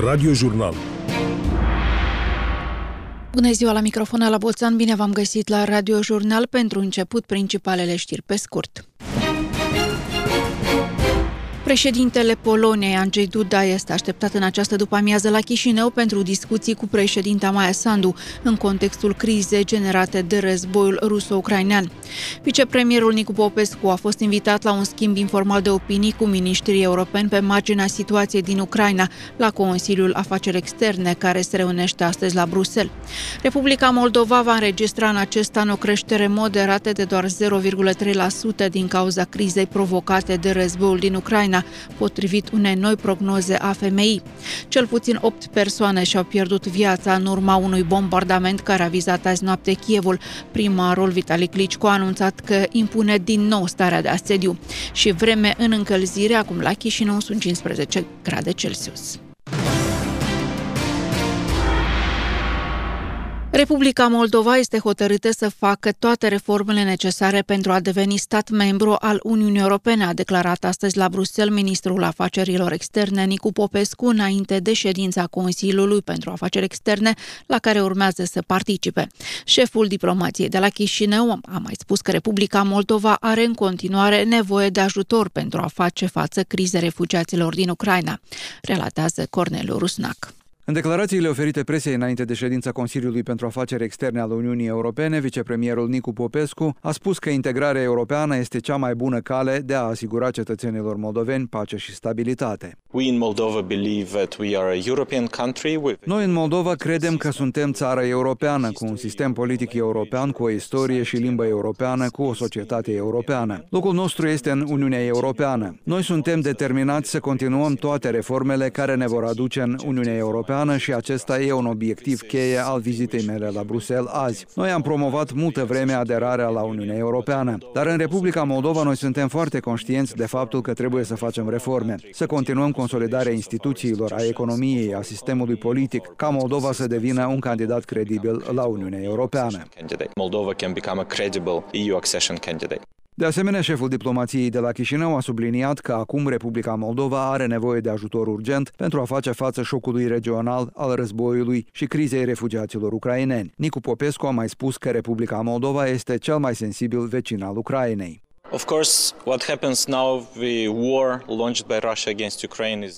Radio Jurnal. Bună ziua la microfon la Bolțan, bine v-am găsit la Radio Jurnal pentru început principalele știri pe scurt. Președintele Poloniei, Andrzej Duda, este așteptat în această după-amiază la Chișinău pentru discuții cu președinta Maia Sandu în contextul crizei generate de războiul ruso-ucrainean. Vicepremierul Nicu Popescu a fost invitat la un schimb informal de opinii cu miniștrii europeni pe marginea situației din Ucraina la Consiliul Afaceri Externe, care se reunește astăzi la Bruxelles. Republica Moldova va înregistra în acest an o creștere moderată de doar 0,3% din cauza crizei provocate de războiul din Ucraina Ucraina, potrivit unei noi prognoze a FMI. Cel puțin 8 persoane și-au pierdut viața în urma unui bombardament care a vizat azi noapte Kievul. Primarul Vitali Klitschko a anunțat că impune din nou starea de asediu și vreme în încălzire, acum la Chișinău sunt 15 grade Celsius. Republica Moldova este hotărâtă să facă toate reformele necesare pentru a deveni stat membru al Uniunii Europene, a declarat astăzi la Bruxelles ministrul afacerilor externe Nicu Popescu înainte de ședința Consiliului pentru Afaceri Externe la care urmează să participe. Șeful diplomației de la Chișinău a mai spus că Republica Moldova are în continuare nevoie de ajutor pentru a face față crizei refugiaților din Ucraina, relatează Corneliu Rusnac. În declarațiile oferite presei înainte de ședința Consiliului pentru Afaceri Externe al Uniunii Europene, vicepremierul Nicu Popescu a spus că integrarea europeană este cea mai bună cale de a asigura cetățenilor moldoveni pace și stabilitate. Noi în Moldova credem că suntem țara europeană, cu un sistem politic european, cu o istorie și limbă europeană, cu o societate europeană. Locul nostru este în Uniunea Europeană. Noi suntem determinați să continuăm toate reformele care ne vor aduce în Uniunea Europeană Europeană și acesta e un obiectiv cheie al vizitei mele la Bruxelles azi. Noi am promovat multă vreme aderarea la Uniunea Europeană, dar în Republica Moldova noi suntem foarte conștienți de faptul că trebuie să facem reforme, să continuăm consolidarea instituțiilor, a economiei, a sistemului politic, ca Moldova să devină un candidat credibil la Uniunea Europeană. Moldova can become a credible EU accession candidate. De asemenea, șeful diplomației de la Chișinău a subliniat că acum Republica Moldova are nevoie de ajutor urgent pentru a face față șocului regional al războiului și crizei refugiaților ucraineni. Nicu Popescu a mai spus că Republica Moldova este cel mai sensibil vecin al Ucrainei.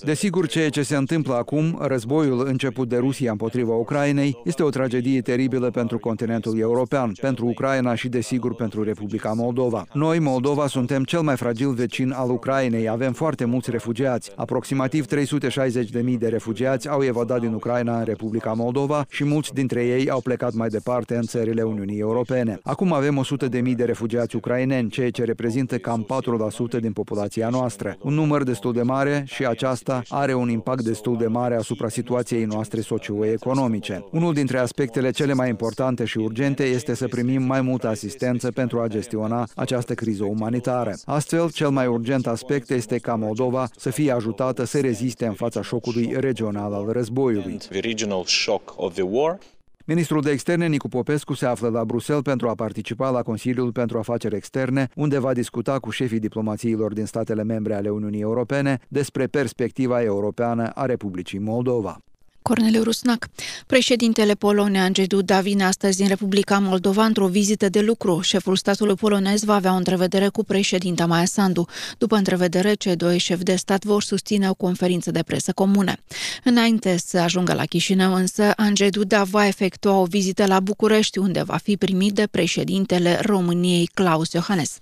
Desigur, ceea ce se întâmplă acum, războiul început de Rusia împotriva Ucrainei, este o tragedie teribilă pentru continentul european, pentru Ucraina și, desigur, pentru Republica Moldova. Noi, Moldova, suntem cel mai fragil vecin al Ucrainei, avem foarte mulți refugiați. Aproximativ 360.000 de refugiați au evadat din Ucraina în Republica Moldova și mulți dintre ei au plecat mai departe în țările Uniunii Europene. Acum avem 100.000 de refugiați ucraineni, ceea ce reprezintă cam 4% din populația noastră. Un număr destul de mare și aceasta are un impact destul de mare asupra situației noastre socioeconomice. Unul dintre aspectele cele mai importante și urgente este să primim mai multă asistență pentru a gestiona această criză umanitară. Astfel, cel mai urgent aspect este ca Moldova să fie ajutată să reziste în fața șocului regional al războiului. Ministrul de externe Nicu Popescu se află la Bruxelles pentru a participa la Consiliul pentru Afaceri Externe, unde va discuta cu șefii diplomațiilor din statele membre ale Uniunii Europene despre perspectiva europeană a Republicii Moldova. Corneliu Rusnac. Președintele Poloniei Andrzej Duda vine astăzi în Republica Moldova într-o vizită de lucru. Șeful statului polonez va avea o întrevedere cu președinta Maia Sandu. După întrevedere, cei doi șefi de stat vor susține o conferință de presă comune. Înainte să ajungă la Chișinău, însă, Andrzej Duda va efectua o vizită la București, unde va fi primit de președintele României Claus Iohannes.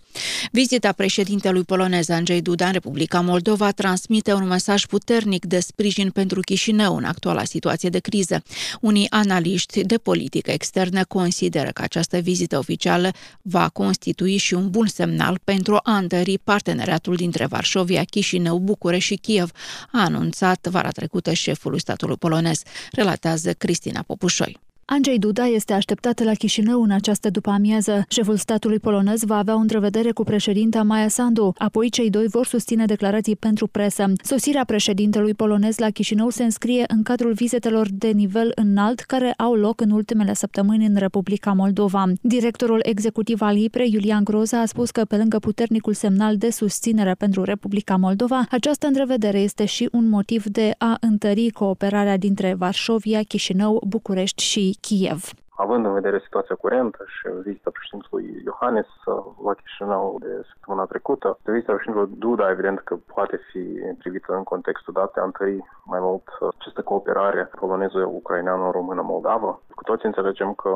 Vizita președintelui polonez Andrzej Duda în Republica Moldova transmite un mesaj puternic de sprijin pentru Chișinău în actuala situație de criză. Unii analiști de politică externă consideră că această vizită oficială va constitui și un bun semnal pentru a întări parteneriatul dintre Varșovia, Chișinău, București și Kiev, a anunțat vara trecută șeful statului polonez, relatează Cristina Popușoi. Andrzej Duda este așteptat la Chișinău în această după-amiază. Șeful statului polonez va avea o întrevedere cu președinta Maia Sandu. Apoi cei doi vor susține declarații pentru presă. Sosirea președintelui polonez la Chișinău se înscrie în cadrul vizitelor de nivel înalt care au loc în ultimele săptămâni în Republica Moldova. Directorul executiv al IPRE, Iulian Groza, a spus că pe lângă puternicul semnal de susținere pentru Republica Moldova, această întrevedere este și un motiv de a întări cooperarea dintre Varșovia, Chișinău, București și Kiev. Având în vedere situația curentă și vizita președintelui Iohannis la Chișinău de săptămâna trecută, vizita președintelui Duda, evident că poate fi privită în contextul dat de a întări mai mult această cooperare poloneză-ucraineană-română-moldavă. Cu toți înțelegem că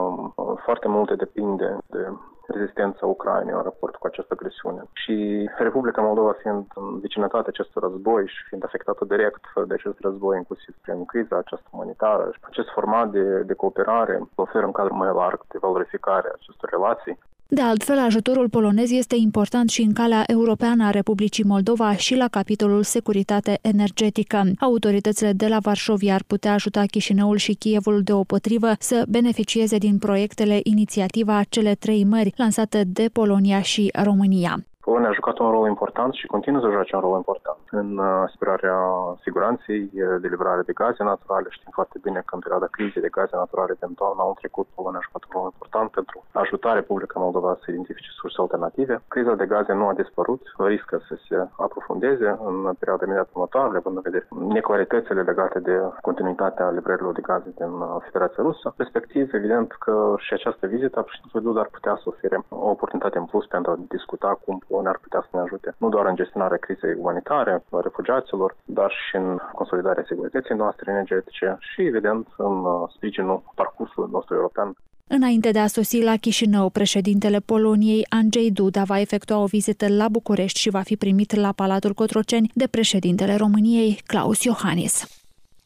foarte multe depinde de rezistența Ucrainei în raport cu această agresiune. Și Republica Moldova fiind în vecinătatea acestui război și fiind afectată direct de acest război, inclusiv prin criza această umanitară, acest format de, de cooperare oferă un cadru mai larg de valorificare a acestor relații de altfel, ajutorul polonez este important și în calea europeană a Republicii Moldova și la capitolul securitate energetică. Autoritățile de la Varșovia ar putea ajuta Chișinăul și Kievul deopotrivă să beneficieze din proiectele inițiativa Cele trei mări, lansată de Polonia și România. Polonia a jucat un rol important și continuă să joace un rol important în uh, asigurarea siguranței, de livrare de gaze naturale. Știm foarte bine că în perioada crizei de gaze naturale din toamna anul trecut, Polonia a jucat un rol important pentru a ajuta Republica Moldova să identifice surse alternative. Criza de gaze nu a dispărut, riscă să se aprofundeze în perioada imediat următoare, având în vedere neclaritățile legate de continuitatea livrărilor de gaze din uh, Federația Rusă. Respectiv, evident că și această vizită a președintelui Duda ar putea să ofere o oportunitate în plus pentru a discuta cum Polonia ar putea să ne ajute nu doar în gestionarea crizei umanitare, a refugiaților, dar și în consolidarea securității noastre energetice și, evident, în uh, sprijinul parcursului nostru european. Înainte de a sosi la Chișinău, președintele Poloniei, Andrzej Duda, va efectua o vizită la București și va fi primit la Palatul Cotroceni de președintele României, Claus Iohannis.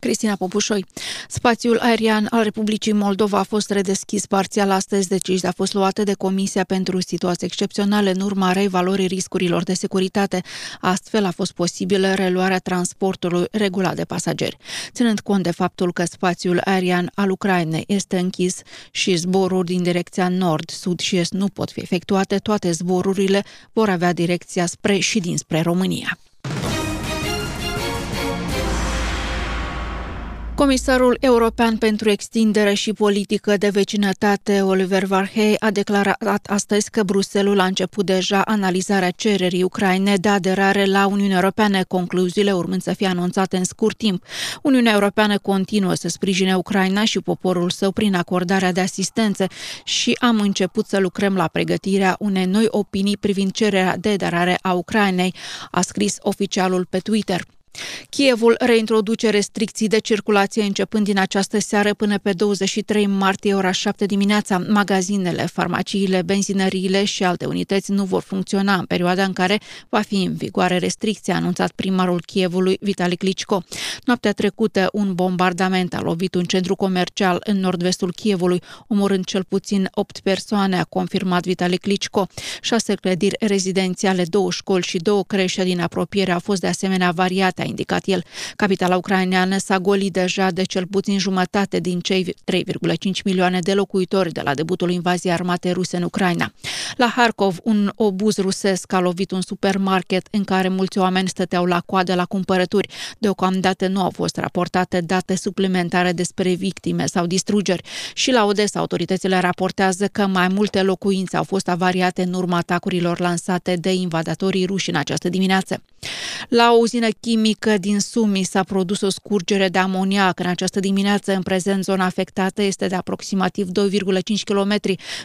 Cristina Popușoi. Spațiul aerian al Republicii Moldova a fost redeschis parțial astăzi, decizia a fost luată de Comisia pentru Situații Excepționale în urma revalorii riscurilor de securitate. Astfel a fost posibilă reluarea transportului regulat de pasageri. Ținând cont de faptul că spațiul aerian al Ucrainei este închis și zboruri din direcția nord, sud și est nu pot fi efectuate, toate zborurile vor avea direcția spre și dinspre România. Comisarul European pentru Extindere și Politică de Vecinătate, Oliver Varhey, a declarat astăzi că Bruselul a început deja analizarea cererii Ucraine de aderare la Uniunea Europeană, concluziile urmând să fie anunțate în scurt timp. Uniunea Europeană continuă să sprijine Ucraina și poporul său prin acordarea de asistență și am început să lucrăm la pregătirea unei noi opinii privind cererea de aderare a Ucrainei, a scris oficialul pe Twitter. Kievul reintroduce restricții de circulație începând din această seară până pe 23 martie ora 7 dimineața. Magazinele, farmaciile, benzinăriile și alte unități nu vor funcționa în perioada în care va fi în vigoare restricția, a anunțat primarul Kievului Vitali Klitschko. Noaptea trecută, un bombardament a lovit un centru comercial în nord-vestul Kievului, omorând cel puțin 8 persoane, a confirmat Vitali Klitschko. Șase clădiri rezidențiale, două școli și două creșe din apropiere au fost de asemenea variate a indicat el. Capitala ucraineană s-a golit deja de cel puțin jumătate din cei 3,5 milioane de locuitori de la debutul invaziei armate ruse în Ucraina. La Harkov, un obuz rusesc a lovit un supermarket în care mulți oameni stăteau la coadă la cumpărături. Deocamdată nu au fost raportate date suplimentare despre victime sau distrugeri. Și la Odessa, autoritățile raportează că mai multe locuințe au fost avariate în urma atacurilor lansate de invadatorii ruși în această dimineață. La o uzină chimică din Sumi s-a produs o scurgere de amoniac în această dimineață. În prezent, zona afectată este de aproximativ 2,5 km.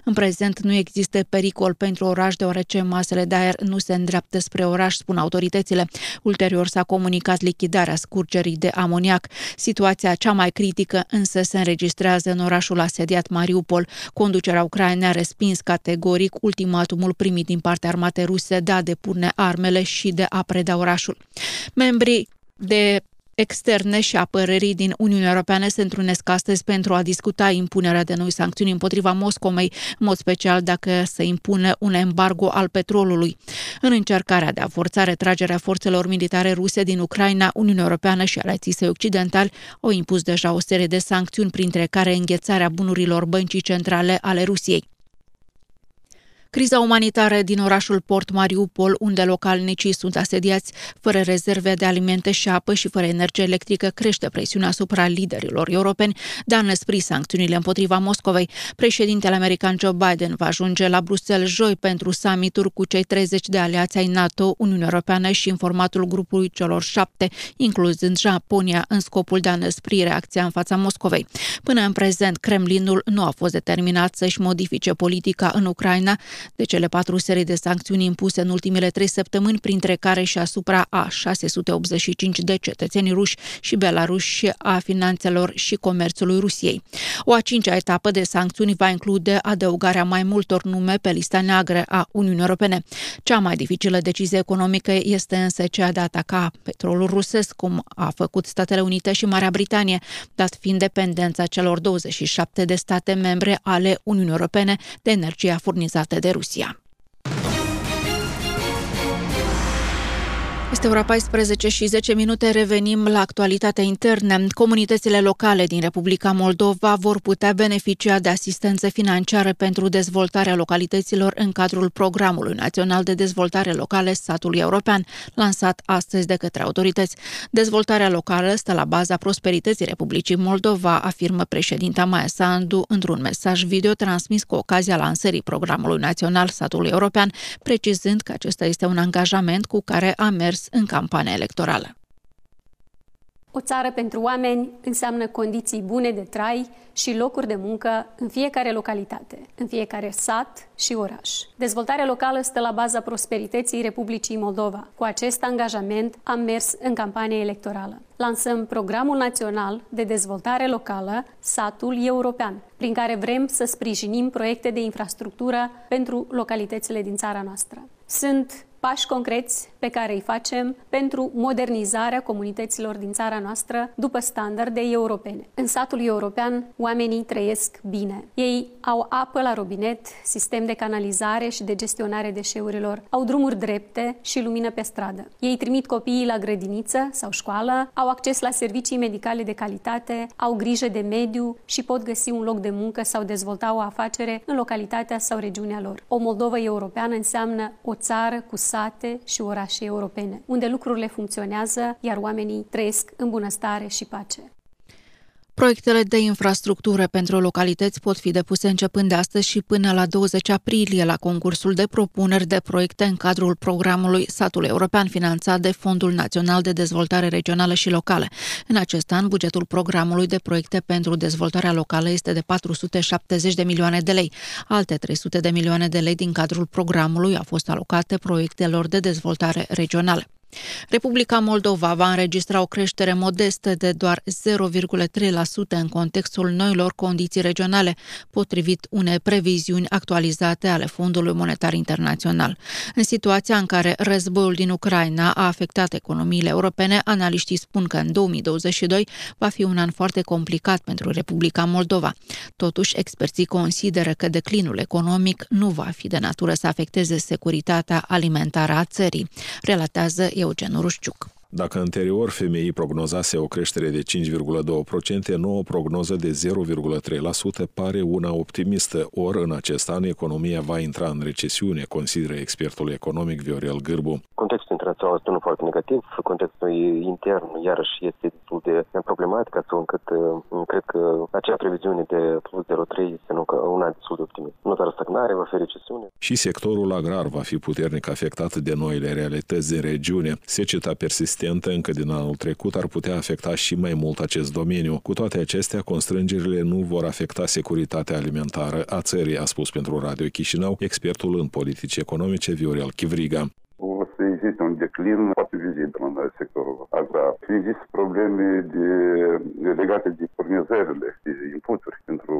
În prezent nu există pericol pentru oraș, deoarece masele de aer nu se îndreaptă spre oraș, spun autoritățile. Ulterior s-a comunicat lichidarea scurgerii de amoniac. Situația cea mai critică însă se înregistrează în orașul asediat Mariupol. Conducerea Ucrainei a respins categoric ultimatumul primit din partea armatei ruse de a depune armele și de a preda orașul. Membrii de externe și apărării din Uniunea Europeană se întrunesc astăzi pentru a discuta impunerea de noi sancțiuni împotriva Moscomei, în mod special dacă se impune un embargo al petrolului. În încercarea de a forța retragerea forțelor militare ruse din Ucraina, Uniunea Europeană și aliații săi occidentali au impus deja o serie de sancțiuni, printre care înghețarea bunurilor băncii centrale ale Rusiei. Criza umanitară din orașul Port Mariupol, unde localnicii sunt asediați fără rezerve de alimente și apă și fără energie electrică, crește presiunea asupra liderilor europeni de a năspri sancțiunile împotriva Moscovei. Președintele american Joe Biden va ajunge la Bruxelles joi pentru summitul cu cei 30 de aliați ai NATO, Uniunea Europeană și în formatul grupului celor șapte, incluzând Japonia, în scopul de a năspri reacția în fața Moscovei. Până în prezent, Kremlinul nu a fost determinat să-și modifice politica în Ucraina, de cele patru serii de sancțiuni impuse în ultimele trei săptămâni, printre care și asupra a 685 de cetățeni ruși și belaruși a finanțelor și comerțului Rusiei. O a cincea etapă de sancțiuni va include adăugarea mai multor nume pe lista neagră a Uniunii Europene. Cea mai dificilă decizie economică este însă cea de a ataca petrolul rusesc, cum a făcut Statele Unite și Marea Britanie, dat fiind dependența celor 27 de state membre ale Uniunii Europene de energia furnizată de de Rusia. Este ora 14 și 10 minute. Revenim la actualitatea internă. Comunitățile locale din Republica Moldova vor putea beneficia de asistență financiară pentru dezvoltarea localităților în cadrul Programului Național de Dezvoltare Locale Statului European, lansat astăzi de către autorități. Dezvoltarea locală stă la baza prosperității Republicii Moldova, afirmă președinta Maia Sandu într-un mesaj video transmis cu ocazia lansării Programului Național Statului European, precizând că acesta este un angajament cu care a mers mers în campania electorală. O țară pentru oameni înseamnă condiții bune de trai și locuri de muncă în fiecare localitate, în fiecare sat și oraș. Dezvoltarea locală stă la baza prosperității Republicii Moldova. Cu acest angajament am mers în campania electorală. Lansăm Programul Național de Dezvoltare Locală, Satul European, prin care vrem să sprijinim proiecte de infrastructură pentru localitățile din țara noastră. Sunt pași concreți pe care îi facem pentru modernizarea comunităților din țara noastră după standarde europene. În satul european, oamenii trăiesc bine. Ei au apă la robinet, sistem de canalizare și de gestionare deșeurilor, au drumuri drepte și lumină pe stradă. Ei trimit copiii la grădiniță sau școală, au acces la servicii medicale de calitate, au grijă de mediu și pot găsi un loc de muncă sau dezvolta o afacere în localitatea sau regiunea lor. O Moldovă europeană înseamnă o țară cu sate și orașe europene, unde lucrurile funcționează, iar oamenii trăiesc în bunăstare și pace. Proiectele de infrastructură pentru localități pot fi depuse începând de astăzi și până la 20 aprilie la concursul de propuneri de proiecte în cadrul programului Satul European finanțat de Fondul Național de Dezvoltare Regională și Locală. În acest an, bugetul programului de proiecte pentru dezvoltarea locală este de 470 de milioane de lei. Alte 300 de milioane de lei din cadrul programului au fost alocate proiectelor de dezvoltare regională. Republica Moldova va înregistra o creștere modestă de doar 0,3% în contextul noilor condiții regionale, potrivit unei previziuni actualizate ale Fondului Monetar Internațional. În situația în care războiul din Ucraina a afectat economiile europene, analiștii spun că în 2022 va fi un an foarte complicat pentru Republica Moldova. Totuși, experții consideră că declinul economic nu va fi de natură să afecteze securitatea alimentară a țării, relatează Eugen Rușciuc. Dacă anterior FMI prognozase o creștere de 5,2%, nouă prognoză de 0,3% pare una optimistă, ori în acest an economia va intra în recesiune, consideră expertul economic Viorel Gârbu. Contextul internațional este unul foarte negativ, contextul intern iarăși este destul de problematic, astfel încât uh, cred că acea previziune de plus 0,3 este una destul de optimistă. Nu doar stagnare, va fi recesiune. Și sectorul agrar va fi puternic afectat de noile realități din regiune. Seceta persistentă existentă încă din anul trecut ar putea afecta și mai mult acest domeniu. Cu toate acestea, constrângerile nu vor afecta securitatea alimentară a țării, a spus pentru Radio Chișinău expertul în politici economice Viorel Chivriga o să existe un declin foarte vizibil în sectorul agrar. Există probleme de, legate de furnizările, de inputuri pentru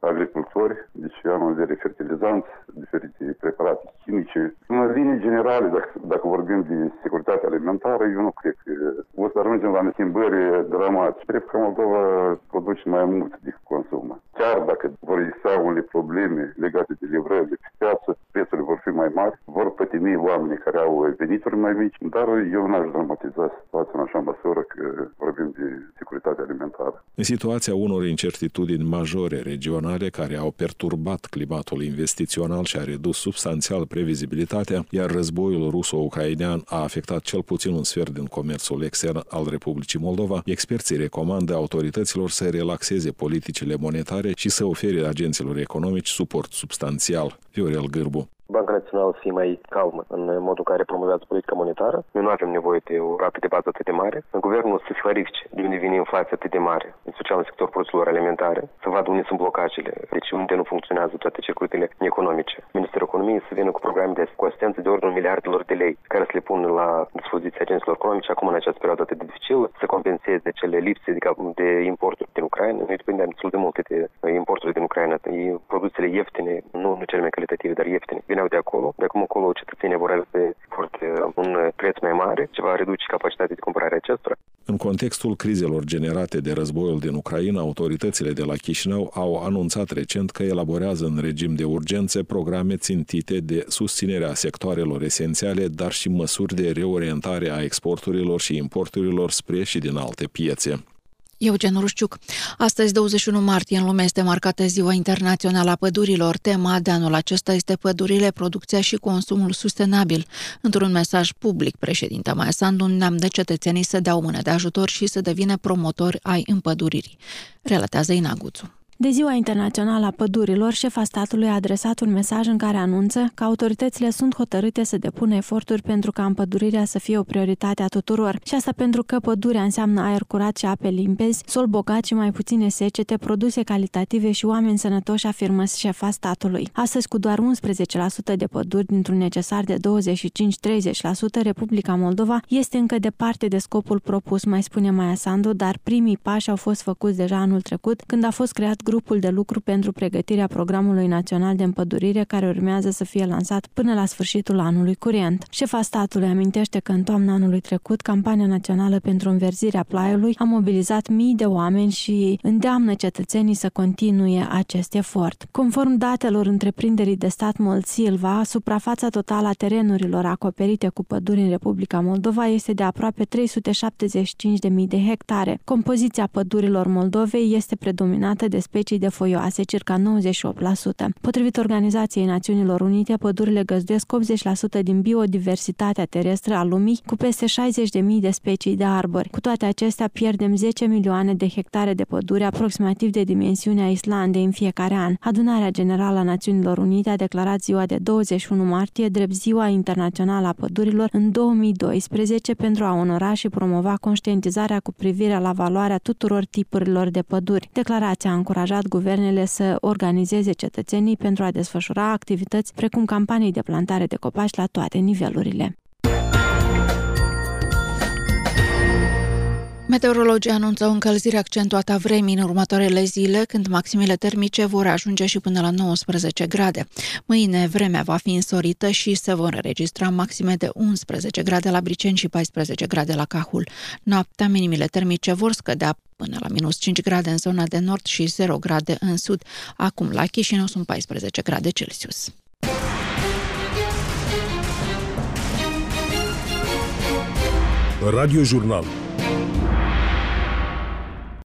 agricultori, deci anul de fertilizanți, diferite preparate chimice. În linii generale, dacă, dacă vorbim de securitate alimentară, eu nu cred că o să ajungem la schimbări dramatice. Cred că Moldova produce mai mult decât consumă. Chiar dacă vor exista unele probleme legate de livrările pe piață, prețurile vor fi mai mari, vor pătimi oamenii care au venituri mai mici, dar eu n-aș dramatiza situația în așa măsură că vorbim de securitate alimentară. În situația unor incertitudini majore regionale care au perturbat climatul investițional și a redus substanțial previzibilitatea, iar războiul ruso-ucrainean a afectat cel puțin un sfert din comerțul extern al Republicii Moldova, experții recomandă autorităților să relaxeze politicile monetare și să ofere agenților economici suport substanțial. Viorel Gârbu. Banca Națională să fie mai calmă în modul în care promovează politica monetară. Noi nu avem nevoie de o rată de bază atât de mare. Guvernul să se clarifice de unde vine inflația atât de mare, în special în sectorul produselor alimentare, să vadă unde sunt blocajele, deci unde nu funcționează toate circuitele economice. Ministerul Economiei să vină cu programe de asistență de ordinul miliardelor de lei care să le pună la dispoziția agenților economice acum în această perioadă atât de dificilă, să compenseze cele lipse de, de importuri din Ucraina. Noi depindem destul de multe de importurile din Ucraina. Produsele ieftine, nu, nu cele mai calitative, dar ieftine, veneau de acolo. De acum acolo cetățenii vor avea foarte un preț mai mare, ce va reduce capacitatea de cumpărare acestora. În contextul crizelor generate de războiul din Ucraina, autoritățile de la Chișinău au anunțat recent că elaborează în regim de urgențe programe țintite de susținere a sectoarelor esențiale, dar și măsuri de reorientare a exporturilor și importurilor spre și din alte piețe. Eugen Rușciuc. Astăzi, 21 martie, în lume este marcată Ziua Internațională a Pădurilor. Tema de anul acesta este pădurile, producția și consumul sustenabil. Într-un mesaj public, președinta Maia Sandu neam de cetățenii să dea o mână de ajutor și să devină promotori ai împăduririi. Relatează Inaguțu. De Ziua Internațională a Pădurilor, șefa statului a adresat un mesaj în care anunță că autoritățile sunt hotărâte să depună eforturi pentru ca împădurirea să fie o prioritate a tuturor. Și asta pentru că pădurea înseamnă aer curat și ape limpezi, sol bogat și mai puține secete, produse calitative și oameni sănătoși, afirmă șefa statului. Astăzi, cu doar 11% de păduri dintr-un necesar de 25-30%, Republica Moldova este încă departe de scopul propus, mai spune Maia Sandu, dar primii pași au fost făcuți deja anul trecut, când a fost creat grupul de lucru pentru pregătirea programului național de împădurire care urmează să fie lansat până la sfârșitul anului curent. Șefa statului amintește că în toamna anului trecut, campania națională pentru înverzirea plaiului a mobilizat mii de oameni și îndeamnă cetățenii să continue acest efort. Conform datelor întreprinderii de stat Molsilva, suprafața totală a terenurilor acoperite cu păduri în Republica Moldova este de aproape 375.000 de hectare. Compoziția pădurilor Moldovei este predominată de specii de foioase, circa 98%. Potrivit Organizației Națiunilor Unite, pădurile găzduiesc 80% din biodiversitatea terestră a lumii, cu peste 60.000 de specii de arbori. Cu toate acestea, pierdem 10 milioane de hectare de pădure, aproximativ de dimensiunea Islandei în fiecare an. Adunarea Generală a Națiunilor Unite a declarat ziua de 21 martie drept Ziua Internațională a Pădurilor în 2012 pentru a onora și promova conștientizarea cu privire la valoarea tuturor tipurilor de păduri. Declarația a încurajat încurajat guvernele să organizeze cetățenii pentru a desfășura activități precum campanii de plantare de copaci la toate nivelurile. Meteorologii anunță o încălzire accentuată a vremii în următoarele zile, când maximele termice vor ajunge și până la 19 grade. Mâine vremea va fi însorită și se vor înregistra maxime de 11 grade la Briceni și 14 grade la Cahul. Noaptea minimile termice vor scădea până la minus 5 grade în zona de nord și 0 grade în sud. Acum la Chișinău sunt 14 grade Celsius. Radio Jurnal